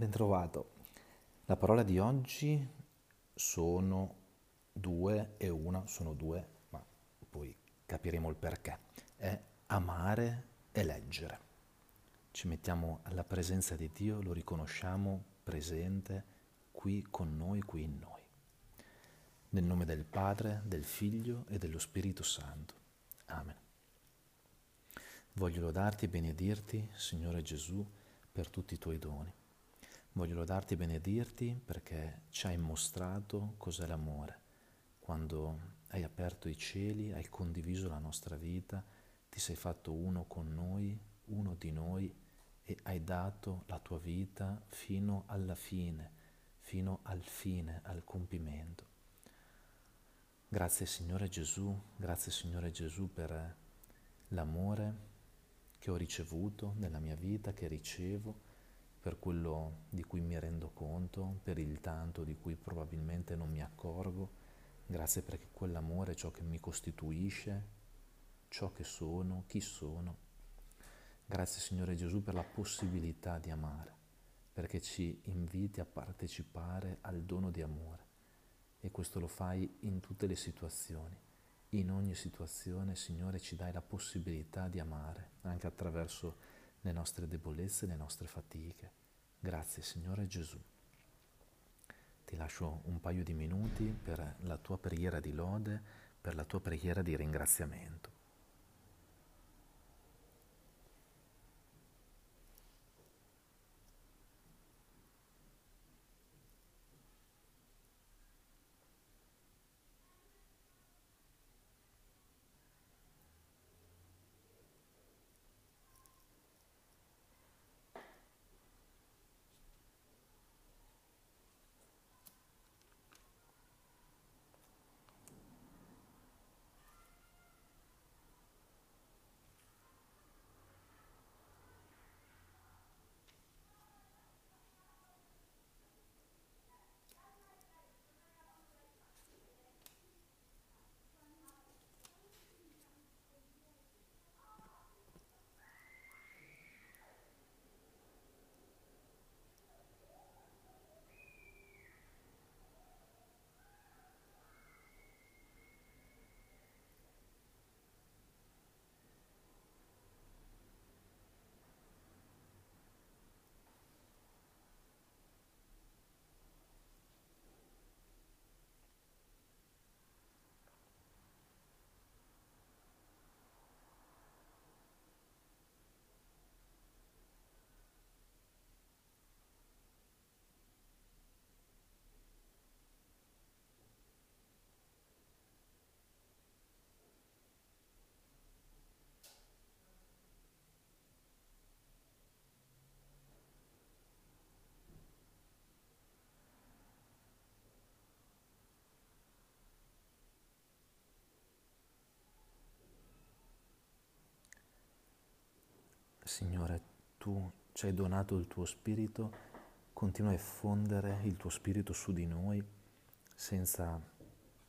Bentrovato. La parola di oggi sono due e una, sono due, ma poi capiremo il perché. È amare e leggere. Ci mettiamo alla presenza di Dio, lo riconosciamo presente qui con noi, qui in noi. Nel nome del Padre, del Figlio e dello Spirito Santo. Amen. Voglio lodarti e benedirti, Signore Gesù, per tutti i tuoi doni Voglio lodarti e benedirti perché ci hai mostrato cos'è l'amore. Quando hai aperto i cieli, hai condiviso la nostra vita, ti sei fatto uno con noi, uno di noi e hai dato la tua vita fino alla fine, fino al fine, al compimento. Grazie Signore Gesù, grazie Signore Gesù per l'amore che ho ricevuto nella mia vita, che ricevo per quello di cui mi rendo conto, per il tanto di cui probabilmente non mi accorgo. Grazie perché quell'amore è ciò che mi costituisce, ciò che sono, chi sono. Grazie Signore Gesù per la possibilità di amare, perché ci inviti a partecipare al dono di amore. E questo lo fai in tutte le situazioni. In ogni situazione, Signore, ci dai la possibilità di amare, anche attraverso le nostre debolezze, le nostre fatiche. Grazie Signore Gesù. Ti lascio un paio di minuti per la tua preghiera di lode, per la tua preghiera di ringraziamento. Signore, tu ci hai donato il tuo spirito, continua a effondere il tuo spirito su di noi, senza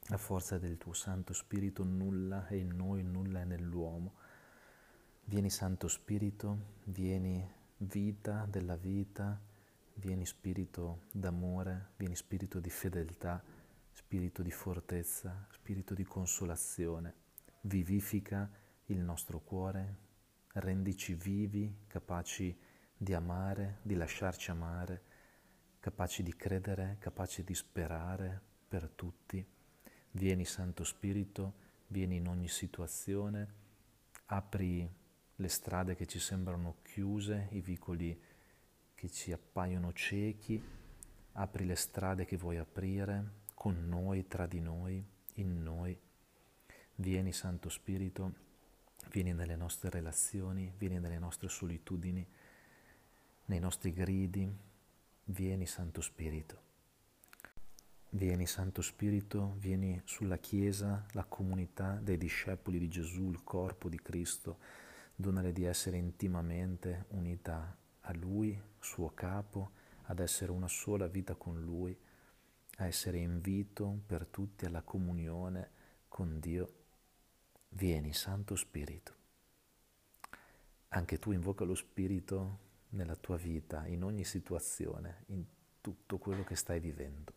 la forza del tuo Santo Spirito nulla è in noi, nulla è nell'uomo. Vieni Santo Spirito, vieni vita della vita, vieni Spirito d'amore, vieni Spirito di fedeltà, Spirito di fortezza, Spirito di consolazione. Vivifica il nostro cuore, rendici vivi, capaci di amare, di lasciarci amare, capaci di credere, capaci di sperare per tutti. Vieni Santo Spirito, vieni in ogni situazione, apri le strade che ci sembrano chiuse, i vicoli che ci appaiono ciechi, apri le strade che vuoi aprire con noi, tra di noi, in noi. Vieni Santo Spirito, Vieni nelle nostre relazioni, vieni nelle nostre solitudini, nei nostri gridi. Vieni Santo Spirito. Vieni Santo Spirito, vieni sulla Chiesa, la comunità dei discepoli di Gesù, il corpo di Cristo. Donale di essere intimamente unita a Lui, suo capo, ad essere una sola vita con Lui, a essere invito per tutti alla comunione con Dio Vieni, Santo Spirito. Anche tu invoca lo Spirito nella tua vita, in ogni situazione, in tutto quello che stai vivendo.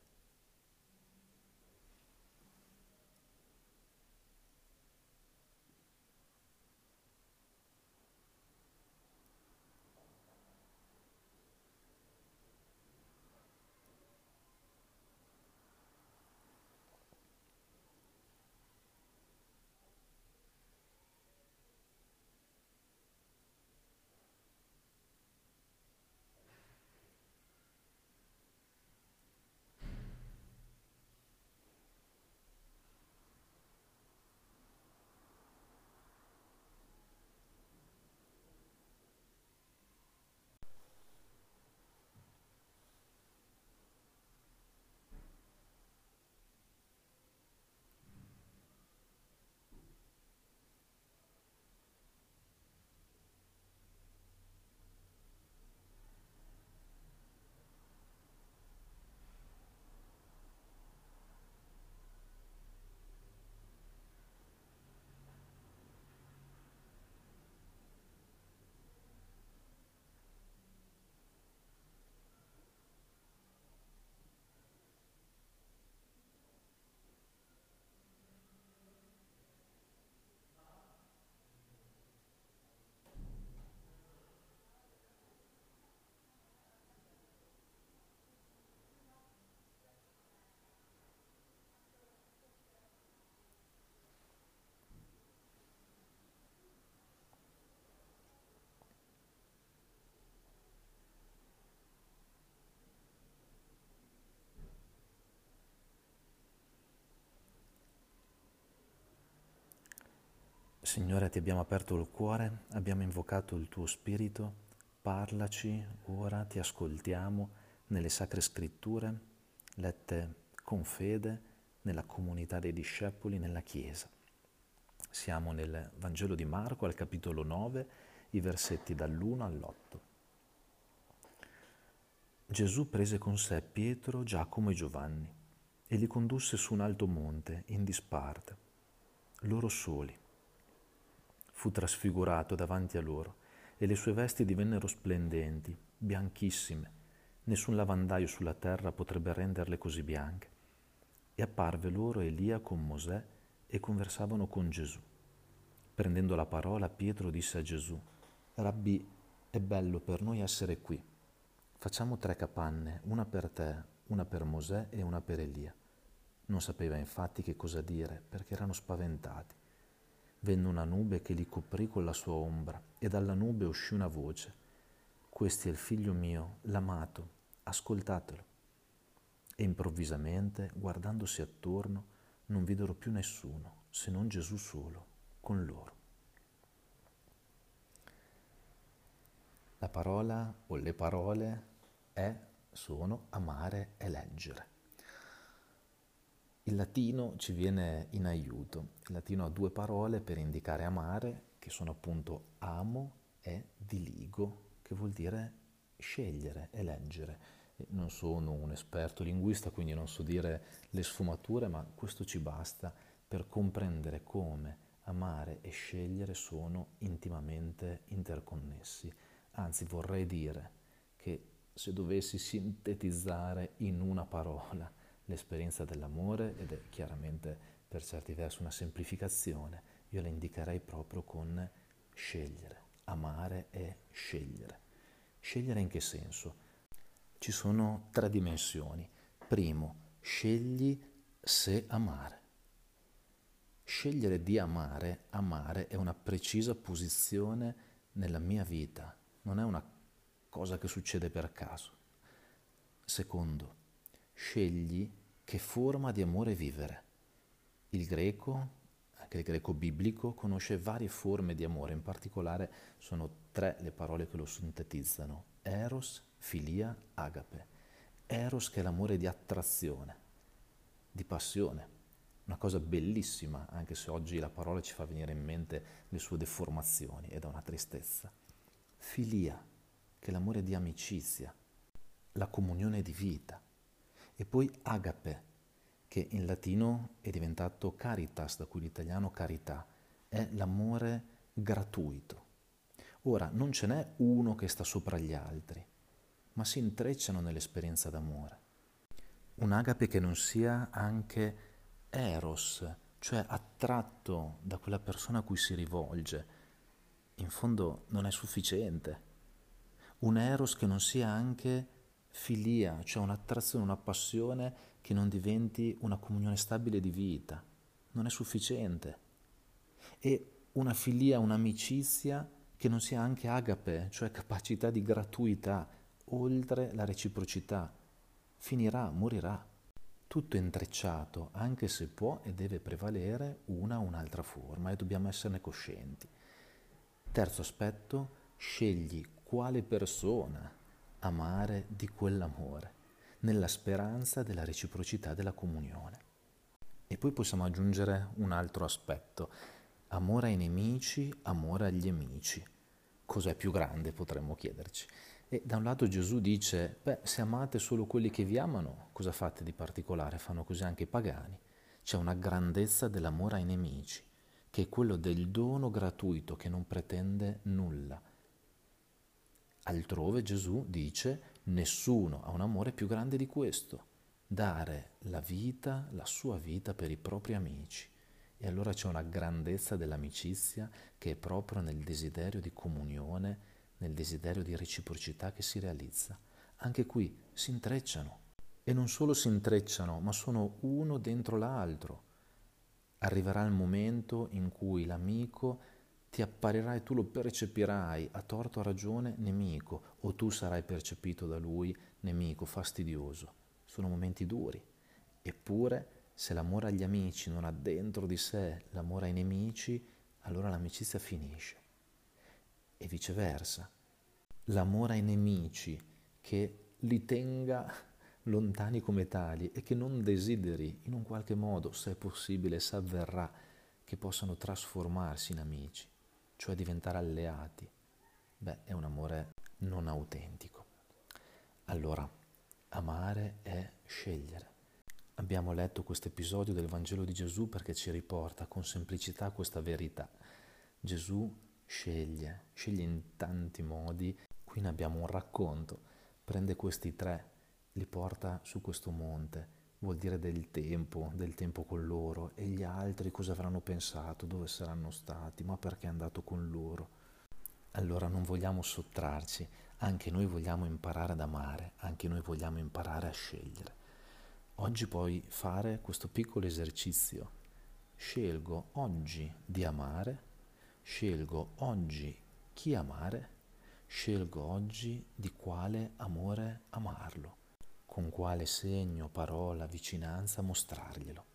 Signore, ti abbiamo aperto il cuore, abbiamo invocato il tuo Spirito, parlaci, ora ti ascoltiamo nelle sacre scritture, lette con fede, nella comunità dei discepoli, nella Chiesa. Siamo nel Vangelo di Marco al capitolo 9, i versetti dall'1 all'8. Gesù prese con sé Pietro, Giacomo e Giovanni e li condusse su un alto monte in disparte, loro soli fu trasfigurato davanti a loro e le sue vesti divennero splendenti, bianchissime. Nessun lavandaio sulla terra potrebbe renderle così bianche. E apparve loro Elia con Mosè e conversavano con Gesù. Prendendo la parola, Pietro disse a Gesù, Rabbi, è bello per noi essere qui. Facciamo tre capanne, una per te, una per Mosè e una per Elia. Non sapeva infatti che cosa dire perché erano spaventati. Venne una nube che li coprì con la sua ombra e dalla nube uscì una voce. Questo è il figlio mio, l'amato, ascoltatelo. E improvvisamente, guardandosi attorno, non videro più nessuno, se non Gesù solo, con loro. La parola o le parole è, sono amare e leggere. Il latino ci viene in aiuto. Il latino ha due parole per indicare amare, che sono appunto amo e diligo, che vuol dire scegliere, eleggere. Non sono un esperto linguista, quindi non so dire le sfumature, ma questo ci basta per comprendere come amare e scegliere sono intimamente interconnessi. Anzi, vorrei dire che se dovessi sintetizzare in una parola, l'esperienza dell'amore ed è chiaramente per certi versi una semplificazione, io la indicherei proprio con scegliere, amare e scegliere. Scegliere in che senso? Ci sono tre dimensioni. Primo, scegli se amare. Scegliere di amare, amare è una precisa posizione nella mia vita, non è una cosa che succede per caso. Secondo, scegli che forma di amore vivere. Il greco, anche il greco biblico, conosce varie forme di amore, in particolare sono tre le parole che lo sintetizzano, eros, filia, agape. Eros che è l'amore di attrazione, di passione, una cosa bellissima, anche se oggi la parola ci fa venire in mente le sue deformazioni ed è una tristezza. Filia, che è l'amore di amicizia, la comunione di vita. E poi agape, che in latino è diventato caritas, da cui l'italiano carità, è l'amore gratuito. Ora, non ce n'è uno che sta sopra gli altri, ma si intrecciano nell'esperienza d'amore. Un agape che non sia anche eros, cioè attratto da quella persona a cui si rivolge, in fondo non è sufficiente. Un eros che non sia anche filia, cioè un'attrazione, una passione che non diventi una comunione stabile di vita, non è sufficiente. E una filia, un'amicizia che non sia anche agape, cioè capacità di gratuità, oltre la reciprocità, finirà, morirà. Tutto intrecciato, anche se può e deve prevalere una o un'altra forma e dobbiamo esserne coscienti. Terzo aspetto, scegli quale persona amare di quell'amore, nella speranza della reciprocità della comunione. E poi possiamo aggiungere un altro aspetto, amore ai nemici, amore agli amici. Cos'è più grande, potremmo chiederci. E da un lato Gesù dice, beh, se amate solo quelli che vi amano, cosa fate di particolare? Fanno così anche i pagani. C'è una grandezza dell'amore ai nemici, che è quello del dono gratuito che non pretende nulla. Altrove Gesù dice, nessuno ha un amore più grande di questo, dare la vita, la sua vita per i propri amici. E allora c'è una grandezza dell'amicizia che è proprio nel desiderio di comunione, nel desiderio di reciprocità che si realizza. Anche qui si intrecciano. E non solo si intrecciano, ma sono uno dentro l'altro. Arriverà il momento in cui l'amico ti apparirà e tu lo percepirai a torto o a ragione nemico, o tu sarai percepito da lui nemico, fastidioso. Sono momenti duri. Eppure, se l'amore agli amici non ha dentro di sé l'amore ai nemici, allora l'amicizia finisce. E viceversa, l'amore ai nemici che li tenga lontani come tali e che non desideri in un qualche modo, se è possibile, se avverrà, che possano trasformarsi in amici, cioè diventare alleati, beh, è un amore non autentico. Allora, amare è scegliere. Abbiamo letto questo episodio del Vangelo di Gesù perché ci riporta con semplicità questa verità. Gesù sceglie, sceglie in tanti modi Qui ne abbiamo un racconto, prende questi tre, li porta su questo monte, vuol dire del tempo, del tempo con loro, e gli altri cosa avranno pensato, dove saranno stati, ma perché è andato con loro. Allora non vogliamo sottrarci, anche noi vogliamo imparare ad amare, anche noi vogliamo imparare a scegliere. Oggi puoi fare questo piccolo esercizio. Scelgo oggi di amare, scelgo oggi chi amare. Scelgo oggi di quale amore amarlo, con quale segno, parola, vicinanza mostrarglielo.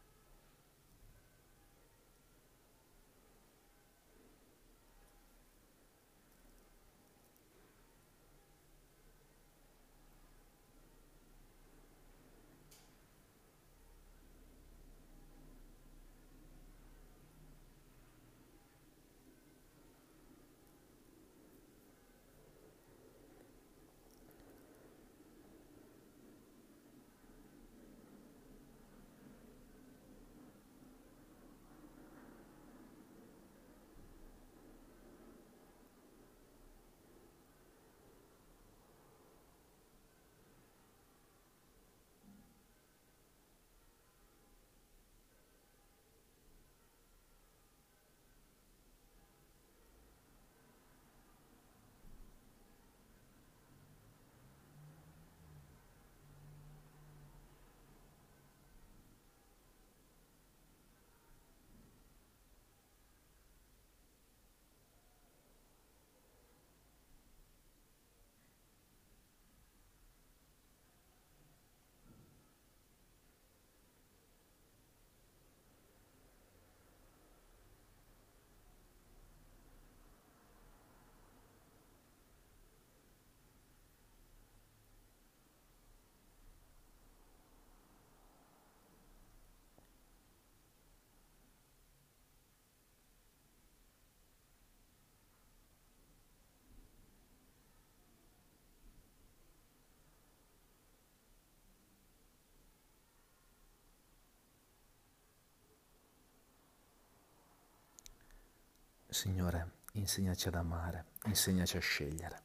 Signore, insegnaci ad amare, insegnaci a scegliere.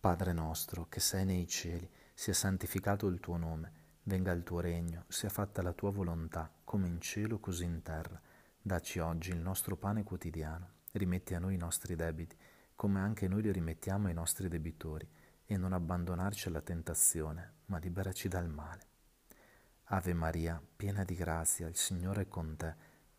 Padre nostro, che sei nei cieli, sia santificato il tuo nome, venga il tuo regno, sia fatta la tua volontà, come in cielo così in terra. Dacci oggi il nostro pane quotidiano, rimetti a noi i nostri debiti, come anche noi li rimettiamo ai nostri debitori, e non abbandonarci alla tentazione, ma liberaci dal male. Ave Maria, piena di grazia, il Signore è con te.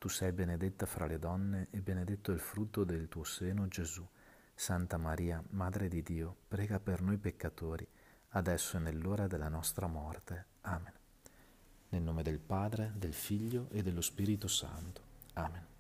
Tu sei benedetta fra le donne e benedetto il frutto del tuo seno, Gesù. Santa Maria, Madre di Dio, prega per noi peccatori, adesso e nell'ora della nostra morte. Amen. Nel nome del Padre, del Figlio e dello Spirito Santo. Amen.